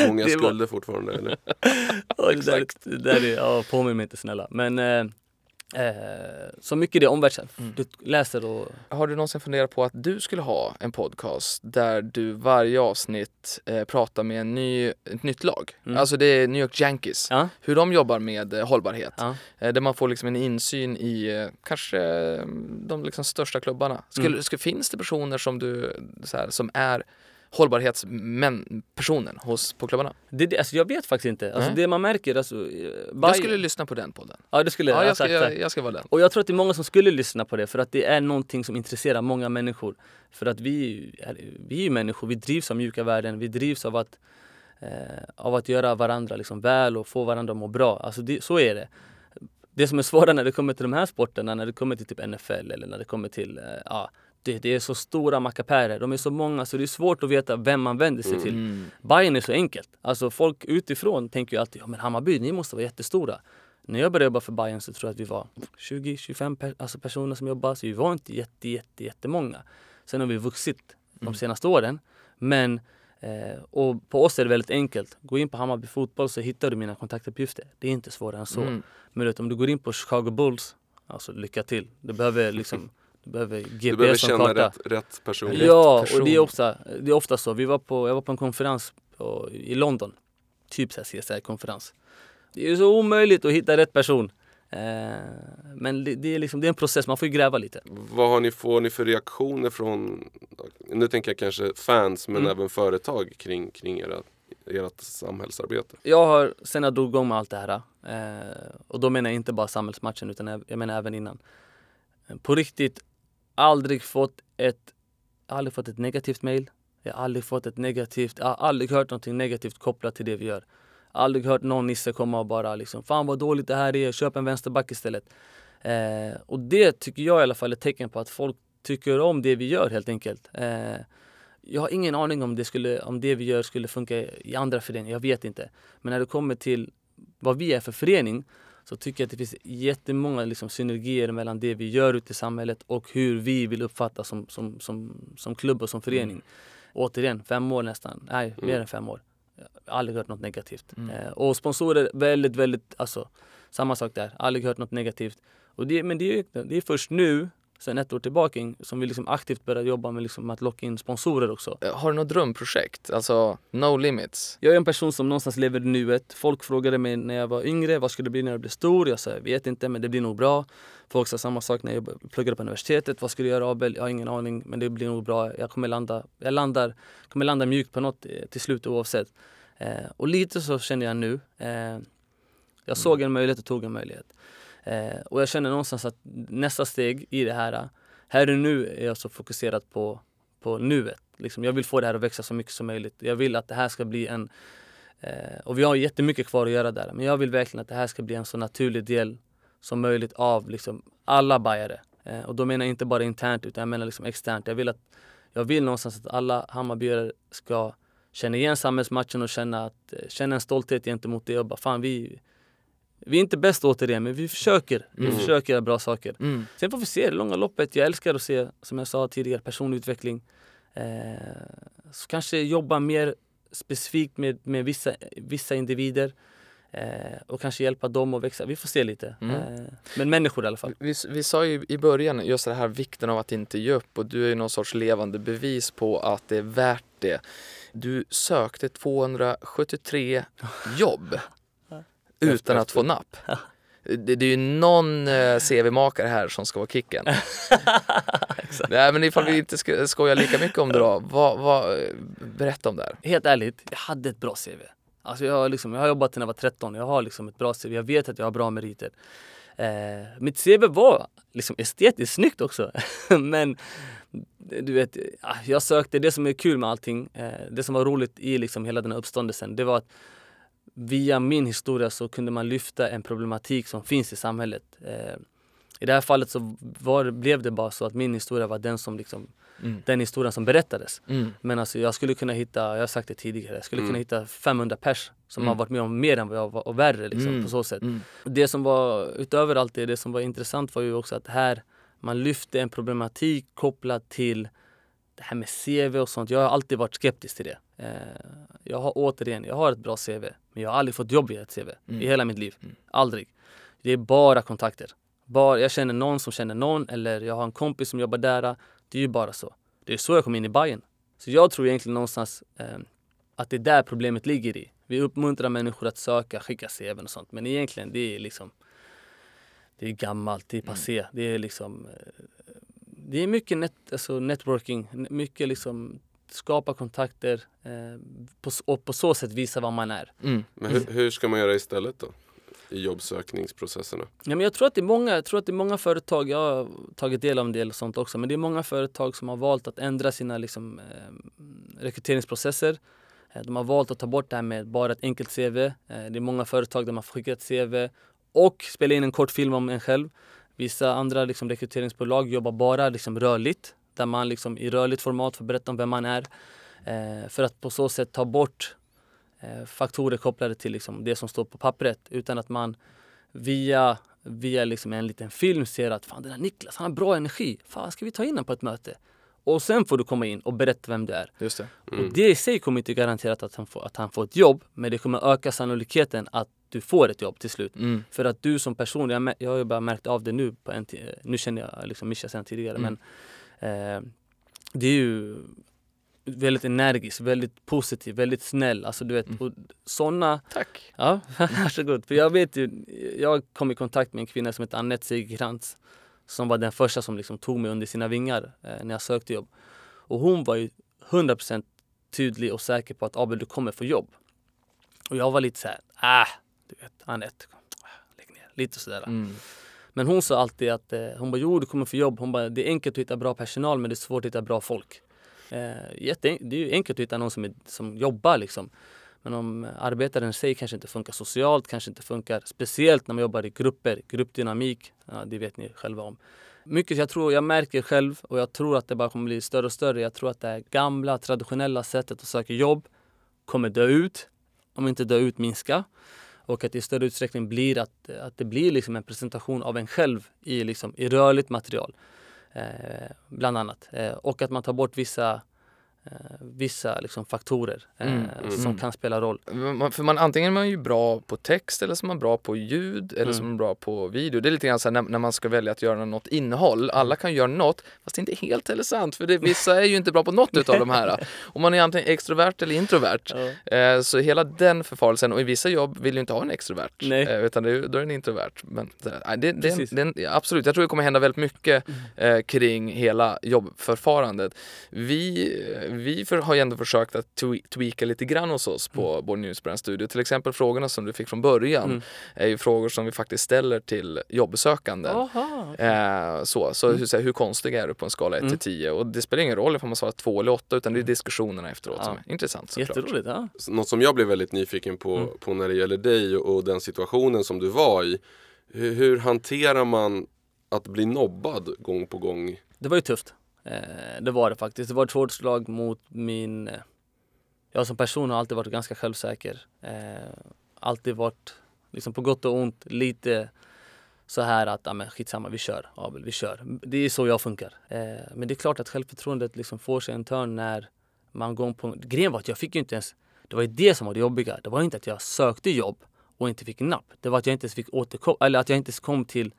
Många var- skulder fortfarande. Eller? Ja, det där, det där är, ja, påminn mig inte snälla. Men eh, eh, så mycket det omvärlds... Mm. Du läser och... Har du någonsin funderat på att du skulle ha en podcast där du varje avsnitt eh, pratar med en ny, ett nytt lag? Mm. Alltså det är New York Yankees. Ja, Hur de jobbar med eh, hållbarhet. ja. Eh, där man får liksom en insyn i eh, kanske eh, de liksom största klubbarna. Skulle, Mm. skulle, finns det personer som du här, som är hållbarhetspersonen hos, på klubbarna? Det, det, alltså jag vet faktiskt inte. Alltså det man märker, alltså... eh, Jag Bayern- skulle lyssna på den podden. Ja, det skulle Ja, ja, jag, ska, jag, jag ska vara den. Och jag tror att det är många som skulle lyssna på det för att det är någonting som intresserar många människor. För att vi är, vi är ju människor, vi drivs av mjuka värden, vi drivs av att, eh, av att göra varandra liksom väl och få varandra att må bra. Alltså det, så är det. Det som är svårare när det kommer till de här sporterna, när det kommer till typ NFL eller när det kommer till, eh, ja, det, det är så stora mackapärer, de är så många så det är svårt att veta vem man vänder sig till. Mm. Bayern är så enkelt. Alltså folk utifrån tänker ju alltid, ja men Hammarby, ni måste vara jättestora. När jag började jobba för Bayern så tror jag att vi var 20-25 per, alltså personer som jobbade. Så vi var inte jätte, jätte, jättemånga. Sen har vi vuxit de Mm. senaste åren. Men eh, och på oss är det väldigt enkelt. Gå in på Hammarby fotboll så hittar du mina kontaktuppgifter. Det är inte svårare än så. Mm. Men vet, om du går in på Chicago Bulls, alltså lycka till. Du behöver liksom du behöver GPS Du behöver känna karta. rätt, rätt person. Rätt Ja, person. och det är, ofta, det är ofta så. Vi var på, jag var på en konferens på, i London. Typ så här CSR-konferens. Det är så omöjligt att hitta rätt person. Eh, men det, det, är liksom, det är en process, man får ju gräva lite. Vad har ni, får ni för reaktioner från, nu tänker jag kanske fans men Mm. även företag kring, kring era, ert samhällsarbete? Jag har, sen jag drog igång med allt det här, eh, och då menar jag inte bara samhällsmatchen utan jag, jag menar även innan. Eh, På riktigt, aldrig fått ett, aldrig fått ett negativt mail. Jag har aldrig fått ett negativt, jag har aldrig hört någonting negativt kopplat till det vi gör. Aldrig hört någon nisse komma och bara liksom Fan vad dåligt det här är, köp en vänsterback istället. Eh, och det tycker jag i alla fall är ett tecken på att folk tycker om det vi gör helt enkelt. Eh, jag har ingen aning om det, skulle, om det vi gör skulle funka i andra föreningar, jag vet inte. Men när det kommer till vad vi är för förening så tycker jag att det finns jättemånga liksom, synergier mellan det vi gör ute i samhället och hur vi vill uppfattas som, som, som, som klubb och som förening. Återigen, fem år nästan, nej mer än fem år. Jag har aldrig hört något negativt. Mm. Eh, och sponsorer, väldigt, väldigt, alltså samma sak där. Aldrig hört något negativt. Och det, men det är, det är först nu, sen ett år tillbaka, som vi liksom aktivt börjar jobba med, liksom, att locka in sponsorer också. Eh, Har du något drömprojekt? Alltså, no limits? Jag är en person som någonstans lever i nuet. Folk frågade mig när jag var yngre, vad skulle det bli när jag blev stor? Jag sa, jag vet inte, men det blir nog bra. Folk sa samma sak när jag pluggade på universitetet. Vad ska du göra Abel? Jag har ingen aning, men det blir nog bra. Jag kommer landa, jag landar, kommer landa mjukt på något eh, till slut oavsett. Eh, och lite så känner jag nu. Eh, jag såg en möjlighet och tog en möjlighet. Eh, och jag känner någonstans att nästa steg i det här, här och nu är alltså jag så fokuserad på, på nuet. Liksom, jag vill få det här att växa så mycket som möjligt. Jag vill att det här ska bli en Eh, och vi har jättemycket kvar att göra där. Men jag vill verkligen att det här ska bli en så naturlig del som möjligt av liksom alla bajare. Eh, och då menar jag inte bara internt utan jag menar liksom externt. Jag vill, att, jag vill någonstans att alla Hammarbyare ska känna igen samhällsmatchen och känna, att, eh, känna en stolthet gentemot det och bara fan vi, vi är inte bäst återigen men vi försöker. Vi Mm. försöker göra bra saker. Mm. Sen får vi se det långa loppet. Jag älskar att se, som jag sa tidigare, personlig utveckling. Eh, så kanske jobba mer specifikt med, med vissa, vissa individer eh, och kanske hjälpa dem att växa. Vi får se lite. Mm. Eh, men människor i alla fall. Vi, vi sa ju i början just det här vikten av att inte ge upp och du är ju någon sorts levande bevis på att det är värt det. Du sökte 273 jobb utan att få napp. Det, det är ju någon eh, CV-makare här som ska vara kicken. Nej men ifall vi inte ska skoja lika mycket om det då, vad, vad, berätta om det här. Helt ärligt, jag hade ett bra CV. Alltså jag, har liksom, jag har jobbat sedan jag var 13, jag har liksom ett bra CV. Jag vet att jag har bra meriter. Eh, mitt CV var liksom estetiskt snyggt också. Men du vet, ah, jag sökte det som är kul med allting. Eh, det som var roligt i liksom hela den här uppståndelsen, det var att via min historia så kunde man lyfta en problematik som finns i samhället. Eh, I det här fallet så var, blev det bara så att min historia var den som liksom, Mm. den historien som berättades. Mm. Men alltså jag skulle kunna hitta, jag har sagt det tidigare, jag skulle Mm. kunna hitta 500 pers som Mm. har varit med om mer än vad jag var och värre liksom, Mm. på så sätt. Mm. Det som var utöver allt det, det som var intressant var ju också att här man lyfte en problematik kopplad till det här med CV och sånt. Jag har alltid varit skeptisk till det. Eh, jag har återigen, jag har ett bra CV, men jag har aldrig fått jobb via ett CV Mm. i hela mitt liv. Mm. Aldrig. Det är bara kontakter. Bara, jag känner någon som känner någon eller jag har en kompis som jobbar där. Det är ju bara så. Det är så jag kom in i Bayern. Så jag tror egentligen någonstans eh, att det är där problemet ligger i. Vi uppmuntrar människor att söka, skicka CV och sånt. Men egentligen det är liksom Det är gammalt, det är passé. Det är liksom eh, Det är mycket net, alltså networking, mycket liksom skapa kontakter eh, på, och på så sätt visa vad man är. Mm. Men hur, hur ska man göra istället då? I jobbsökningsprocesserna? Ja, men jag, tror att det är många, jag tror att det är många företag, jag har tagit del av en del sånt också, men det är många företag som har valt att ändra sina liksom, eh, rekryteringsprocesser. Eh, De har valt att ta bort det här med bara ett enkelt CV. Eh, Det är många företag där man får skicka ett CV och spela in en kort film om en själv. Vissa andra liksom, rekryteringsbolag jobbar bara liksom, rörligt, där man liksom, i rörligt format får berätta om vem man är. Eh, för att på så sätt ta bort eh, faktorer kopplade till liksom, det som står på pappret utan att man via, via liksom en liten film ser att fan den här Niklas, han har bra energi. Fan, ska vi ta in honom på ett möte? Och sen får du komma in och berätta vem du är. Just det. Och det i sig kommer inte garantera att han, får, att han får ett jobb, men det kommer öka sannolikheten att du får ett jobb till slut. Mm. För att du som person, jag, jag har ju bara märkt av det nu, på en ti- nu känner jag liksom Mischa sen tidigare, Mm. men eh, det är ju väldigt energisk, väldigt positiv, väldigt snäll. Alltså du vet, Mm. och sådana Tack. Ja, varsågod. För jag vet ju, jag kom i kontakt med en kvinna som heter Anette Segerkrantz som var den första som liksom tog mig under sina vingar eh, när jag sökte jobb. Och hon var ju 100% tydlig och säker på att Abel, du kommer få jobb. Och jag var lite så här, ah, du vet, Anette, lägg ner. Lite sådär. Mm. Men hon sa alltid att, eh, hon bara, jo du kommer få jobb. Hon bara, det är enkelt att hitta bra personal men det är svårt att hitta bra folk. Eh, jätte, det är enkelt att hitta någon som, är, som jobbar liksom. Men om arbetaren i sig kanske inte funkar socialt, kanske inte funkar speciellt när man jobbar i grupper, gruppdynamik, ja, det vet ni själva om. Mycket jag tror, jag märker själv och jag tror att det bara kommer bli större och större. Jag tror att det här gamla traditionella sättet att söka jobb kommer dö ut, om inte dö ut minska. Och att det i större utsträckning blir att, att det blir liksom en presentation av en själv i, liksom, i rörligt material. Eh, bland annat. Eh, och att man tar bort vissa, eh, vissa liksom, faktorer eh, Mm, mm. som kan spela roll. Man- För man, antingen är man ju bra på text eller så är man bra på ljud eller så är Mm. man bra på video. Det är lite grann så här när, när man ska välja att göra något innehåll. Alla kan göra något, fast det är inte helt heller sant för det, vissa är ju inte bra på något utav de här. Och man är antingen extrovert eller introvert. Eh, så hela den förfarelsen, och i vissa jobb vill ju inte ha en extrovert, Nej. eh, utan det, är- då är det en introvert. Men det, det, det, ja, absolut, jag tror det kommer hända väldigt mycket eh, kring hela jobbförfarandet. Vi, vi för, har ju ändå försökt att twe- tweaka lite grann hos oss på vår Newsbrand-studio. Till exempel frågorna som du fick från början Mm. är ju frågor som vi faktiskt ställer till jobbsökande. Aha. Eh, så så, hur, så här, hur konstig är du på en skala 1 Mm. till 10? Och det spelar ingen roll om man svarar 2 eller 8 utan det är diskussionerna efteråt som Ja. är intressant såklart. Jätteroligt. Ja. Något som jag blev väldigt nyfiken på, Mm. på när det gäller dig och, och den situationen som du var i. Hur, hur hanterar man att bli nobbad gång på gång? Det var ju tufft. Eh, det var det faktiskt. Det var ett hårt slag mot min... Eh, jag som person har alltid varit ganska självsäker. Eh, alltid varit, liksom på gott och ont, lite så här att, ja men skitsamma, vi kör Abel, vi kör. Det är så jag funkar. Eh, men det är klart att självförtroendet liksom får sig en törn när man gång på Grejen var att jag fick ju inte ens... Det var ju det som var det jobbiga. Det var inte att jag sökte jobb och inte fick napp. Det var att jag inte ens fick återkomma, Eller att jag inte ens kom till...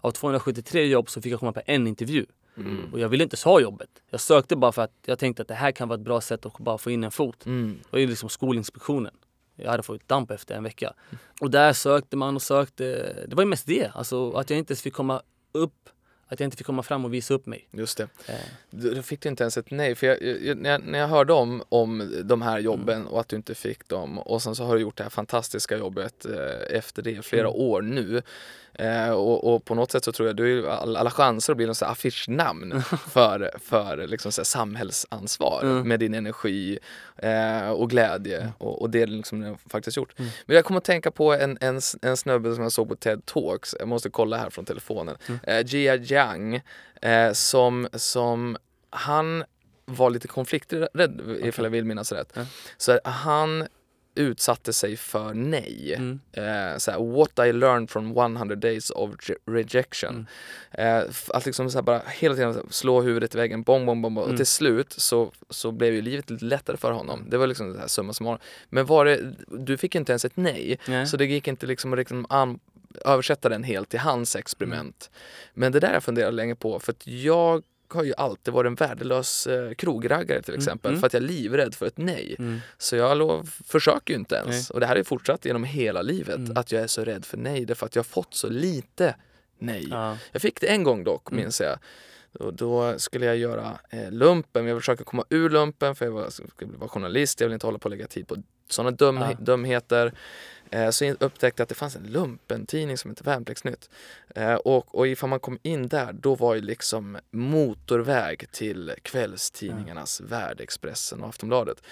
Av 273 jobb så fick jag komma på en intervju. Mm. Och jag ville inte ens ha jobbet. Jag sökte bara för att jag tänkte att det här kan vara ett bra sätt att bara få in en fot. Mm. Det var ju liksom Skolinspektionen. Jag hade fått damp efter en vecka. Och där sökte man och sökte. Det var ju mest det. Alltså att jag inte ens fick komma upp. Att jag inte fick komma fram och visa upp mig. Just det. Eh, då fick du inte ens ett nej. För jag, jag, när, jag, när jag hörde om, om de här jobben Mm. och att du inte fick dem och sen så har du gjort det här fantastiska jobbet eh, efter det i flera Mm. år nu. Eh, och, och på något sätt så tror jag du har all, alla chanser att bli någon här affischnamn för, för liksom så samhällsansvar Mm. med din energi eh, och glädje och, och det liksom du faktiskt gjort. Mm. Men jag kommer att tänka på en, en, en snubbe som jag såg på TED Talks, jag måste kolla här från telefonen. Mm. Eh, Jia Jiang, eh, som, som han var lite konflikträdd ifall jag vill minnas rätt. Så han utsatte sig för nej. mm. Eh, så här, what I learned from 100 days of re- rejection. Mm. Eh, att liksom så här bara hela tiden slå huvudet i väggen, bong, bong, bong, bong. Mm. Och till slut så, så blev ju livet lite lättare för honom. Det var liksom det här summa summarum. Men var det, du fick inte ens ett nej. Nej. Så det gick inte liksom att liksom an, översätta den helt till hans experiment. Men det där jag funderat länge på för att jag har ju alltid varit en värdelös eh, krokraggare till Mm, exempel mm. för att jag är livrädd för ett nej. Mm. Så jag lov, försöker ju inte ens. Nej. Och det här är fortsatt genom hela livet Mm. att jag är så rädd för nej därför att jag har fått så lite nej. Ja. Jag fick det en gång dock, Mm. minns jag. Och då skulle jag göra eh, lumpen, jag försöker komma ur lumpen för jag var, skulle vara journalist, jag vill inte hålla på och lägga tid på sådana dum, Ja. dumheter. Eh, så in- upptäckte jag att det fanns en lumpen-tidning som hette Värnpliktsnytt. Eh, och, och ifall man kom in där, då var ju liksom motorväg till kvällstidningarnas Värld, Expressen och Aftonbladet.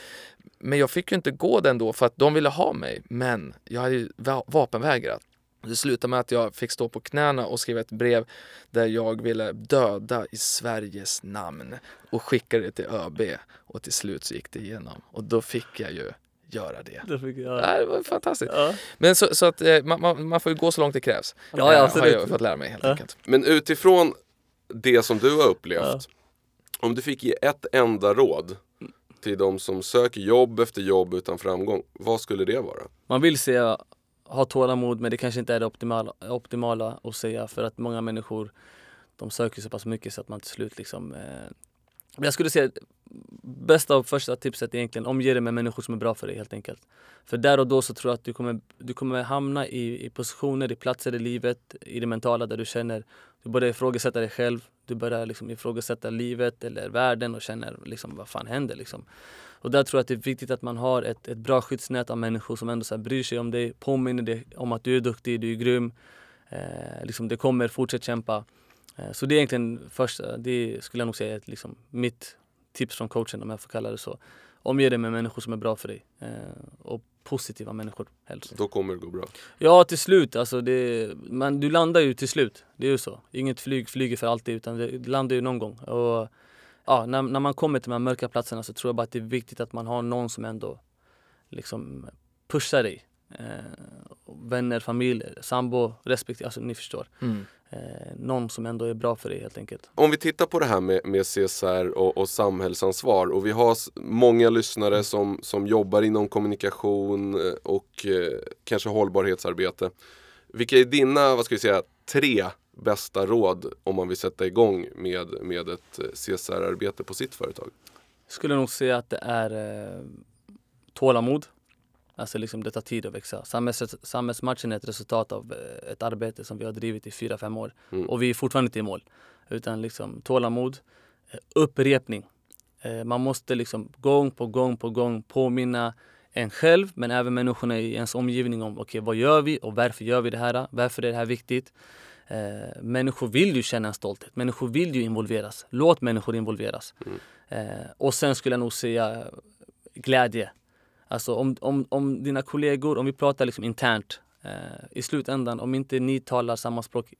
Men jag fick ju inte gå den då för att de ville ha mig, men jag hade ju va- vapenvägrat. Det slutade med att jag fick stå på knäna och skriva ett brev där jag ville döda i Sveriges namn och skickade det till ÖB och till slut så gick det igenom och då fick jag ju göra det. Det fick jag. Ja, det var fantastiskt. Ja. Men så, så att eh, man, man, man får ju gå så långt det krävs. Ja, ja, Eh, absolut. Har jag fått lära mig helt Ja. enkelt. Men utifrån det som du har upplevt. Ja. Om du fick ge ett enda råd till de som söker jobb efter jobb utan framgång. Vad skulle det vara? Man vill säga ha tålamod men det kanske inte är det optimala, optimala att säga för att många människor de söker så pass mycket så att man till slut liksom eh, jag skulle säga bästa och första tipset är egentligen omge dig med människor som är bra för dig helt enkelt. För där och då så tror jag att du kommer, du kommer hamna i, i positioner, i platser i livet, i det mentala där du känner du börjar ifrågasätta dig själv, du börjar liksom ifrågasätta livet eller världen och känner liksom vad fan händer liksom. Och där tror jag att det är viktigt att man har ett, ett bra skyddsnät av människor som ändå så här bryr sig om dig, påminner dig om att du är duktig, du är grym. Eh, liksom det kommer, fortsätt kämpa. Eh, så det är egentligen första, det skulle jag nog säga är ett, liksom, mitt tips från coachen om jag får kalla det så. Omge dig med människor som är bra för dig. Eh, och positiva människor helst. Då kommer det gå bra. Ja, till slut. Alltså det, man, du landar ju till slut. Det är ju så. Inget flyg flyger för alltid utan det, det landar ju någon gång. Och, ja, när, när man kommer till de här mörka platserna så tror jag bara att det är viktigt att man har någon som ändå liksom pushar dig. Eh, vänner, familj, sambo, respektive, alltså ni förstår. Mm. Eh, någon som ändå är bra för dig helt enkelt. Om vi tittar på det här med, med CSR och, och samhällsansvar och vi har många lyssnare som, som jobbar inom kommunikation eh, och eh, kanske hållbarhetsarbete. Vilka är dina, vad ska vi säga, tre bästa råd om man vill sätta igång med, med ett eh, CSR-arbete på sitt företag? Skulle nog säga att det är eh, tålamod. Alltså liksom det tar tid att växa. Samhälls, samhällsmatchen är ett resultat av eh, ett arbete som vi har drivit i fyra fem år. Mm. Och vi är fortfarande inte i mål. Utan liksom tålamod, eh, upprepning. Eh, man måste liksom gång på gång på gång påminna en själv men även människorna i ens omgivning om okej vad gör vi och varför gör vi det här? Varför är det här viktigt? Eh, människor vill ju känna en stolthet. Människor vill ju involveras. Låt människor involveras. Eh, och sen skulle jag nog säga glädje. Alltså om, om, om dina kollegor, om vi pratar liksom internt eh, i slutändan, om inte ni talar samma språk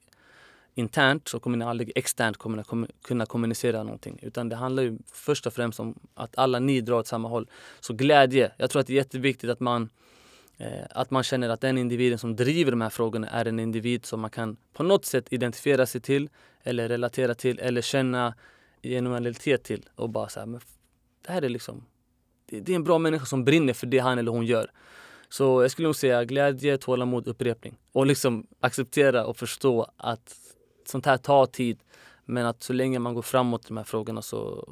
internt så kommer ni aldrig externt kunna, kunna kommunicera någonting. Utan det handlar ju först och främst om att alla ni drar åt samma håll. Så glädje, jag tror att det är jätteviktigt att man eh, att man känner att den individen som driver de här frågorna är en individ som man kan på något sätt identifiera sig till eller relatera till eller känna genuinitet till och bara så här, men det här är liksom det, är en bra människa som brinner för det han eller hon gör. Så jag skulle nog säga glädje, tålamod, upprepning och liksom acceptera och förstå att sånt här tar tid men att så länge man går framåt i de här frågorna så,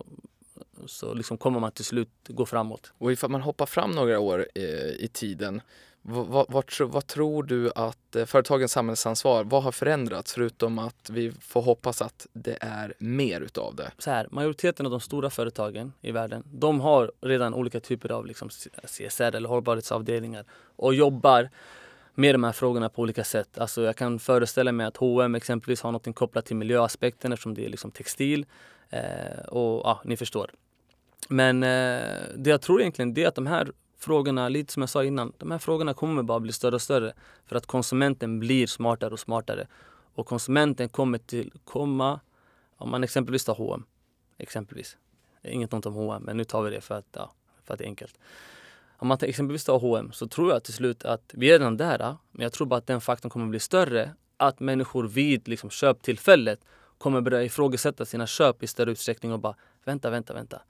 så liksom kommer man till slut gå framåt. Och ifall man hoppar fram några år i, i tiden, vad, vad, vad, tror du att eh, företagens samhällsansvar, vad har förändrats förutom att vi får hoppas att det är mer utav det? så här, majoriteten av de stora företagen i världen, de har redan olika typer av liksom CSR eller hållbarhetsavdelningar och jobbar med de här frågorna på olika sätt. Alltså jag kan föreställa mig att H&M exempelvis har något kopplat till miljöaspekten eftersom det är liksom textil. Eh, och ja, ni förstår. Men eh, det jag tror egentligen det är att de här frågorna, lite som jag sa innan, de här frågorna kommer bara bli större och större för att konsumenten blir smartare och smartare. Och konsumenten kommer till komma, om man exempelvis tar H&M exempelvis. Inget ont om H&M men nu tar vi det för att, ja, för att det är enkelt. Om man tar- exempelvis tar H&M så tror jag till slut att vi är redan där, men jag tror bara att den faktorn kommer bli större. Att människor vid liksom, köptillfället kommer börja ifrågasätta sina köp i större utsträckning och bara vänta, vänta, vänta.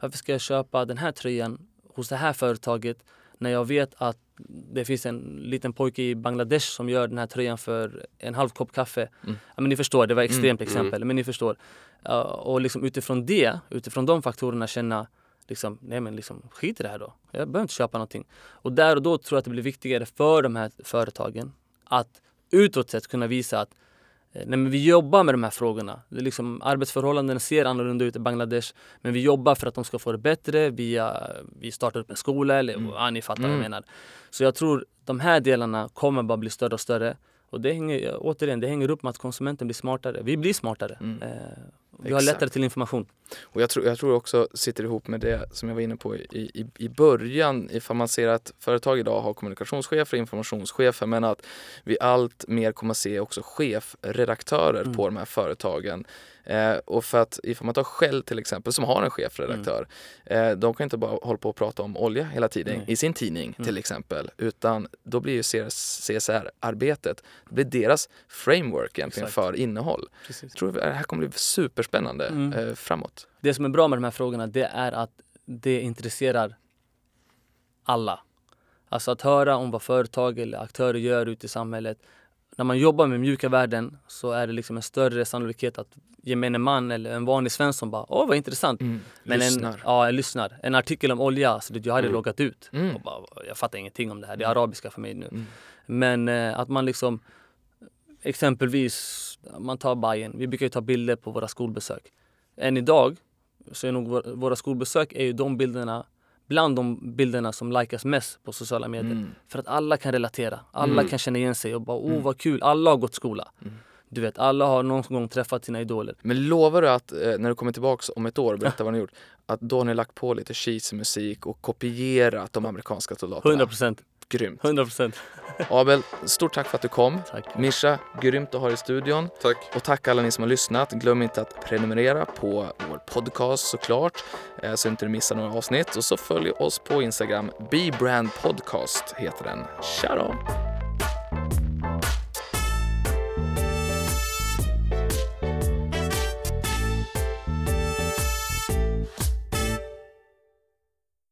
Varför ska jag köpa den här tröjan hos det här företaget när jag vet att det finns en liten pojke i Bangladesh som gör den här tröjan för en halv kopp kaffe. Mm. Ja, men ni förstår, det var ett extremt Mm. exempel, men ni förstår. Ja, och liksom utifrån det, utifrån de faktorerna känna liksom, nej men liksom skit i det här då. Jag behöver inte köpa någonting. Och där och då tror jag att det blir viktigare för de här företagen att utåt sett kunna visa att nej men vi jobbar med de här frågorna. Det är liksom, arbetsförhållandena ser annorlunda ut i Bangladesh men vi jobbar för att de ska få det bättre via, vi startar upp en skola eller Mm. ja, ni fattar vad Mm. jag menar. Så jag tror de här delarna kommer bara bli större och större. Och det hänger, återigen, det hänger upp med att konsumenten blir smartare. Vi blir smartare. Mm. Eh, vi har Exakt. lättare till information. Och jag tror, jag tror också sitter ihop med det som jag var inne på i, i, i början ifall man ser att företag idag har kommunikationschefer och informationschefer men att vi allt mer kommer se också chefredaktörer Mm. på de här företagen Eh, och för att ifall man tar Shell till exempel som har en chefredaktör, eh, de kan inte bara hålla på och prata om olja hela tiden Nej. i sin tidning Mm. till exempel, utan då blir ju CSR-arbetet, det blir deras framework egentligen Exakt. för innehåll. Precis. Jag tror det här kommer bli superspännande Mm. eh, framåt. Det som är bra med de här frågorna det är att det intresserar alla. Alltså att höra om vad företag eller aktörer gör ute i samhället. När man jobbar med mjuka värden så är det liksom en större sannolikhet att gemene man eller en vanlig svensson bara åh vad intressant. Mm. Men Lyssnar. En, ja, jag lyssnar. En artikel om olja, så jag hade Mm. loggat ut. Mm. Och bara, jag fattar ingenting om det här, det är arabiska för mig nu. Mm. Men eh, att man liksom exempelvis, man tar Bayern. Vi brukar ju ta bilder på våra skolbesök. Än idag så är nog vår, våra skolbesök är ju de bilderna bland de bilderna som likas mest på sociala medier. Mm. För att alla kan relatera, alla Mm. kan känna igen sig och bara oh Mm. vad kul, alla har gått skola. Mm. Du vet, alla har någon gång träffat sina idoler. Men lovar du att eh, när du kommer tillbaks om ett år och berättar vad ni gjort, att då har ni lagt på lite cheesy musik och kopierat de amerikanska soldaterna? 100 procent, Grymt. 100 procent. Abel, stort tack för att du kom. Tack. Mischa, grymt att ha dig i studion. Tack. Och tack alla ni som har lyssnat. Glöm inte att prenumerera på vår podcast såklart, eh, så inte du missar några avsnitt. Och så följ oss på Instagram. Be Brand Podcast heter den. Tja då!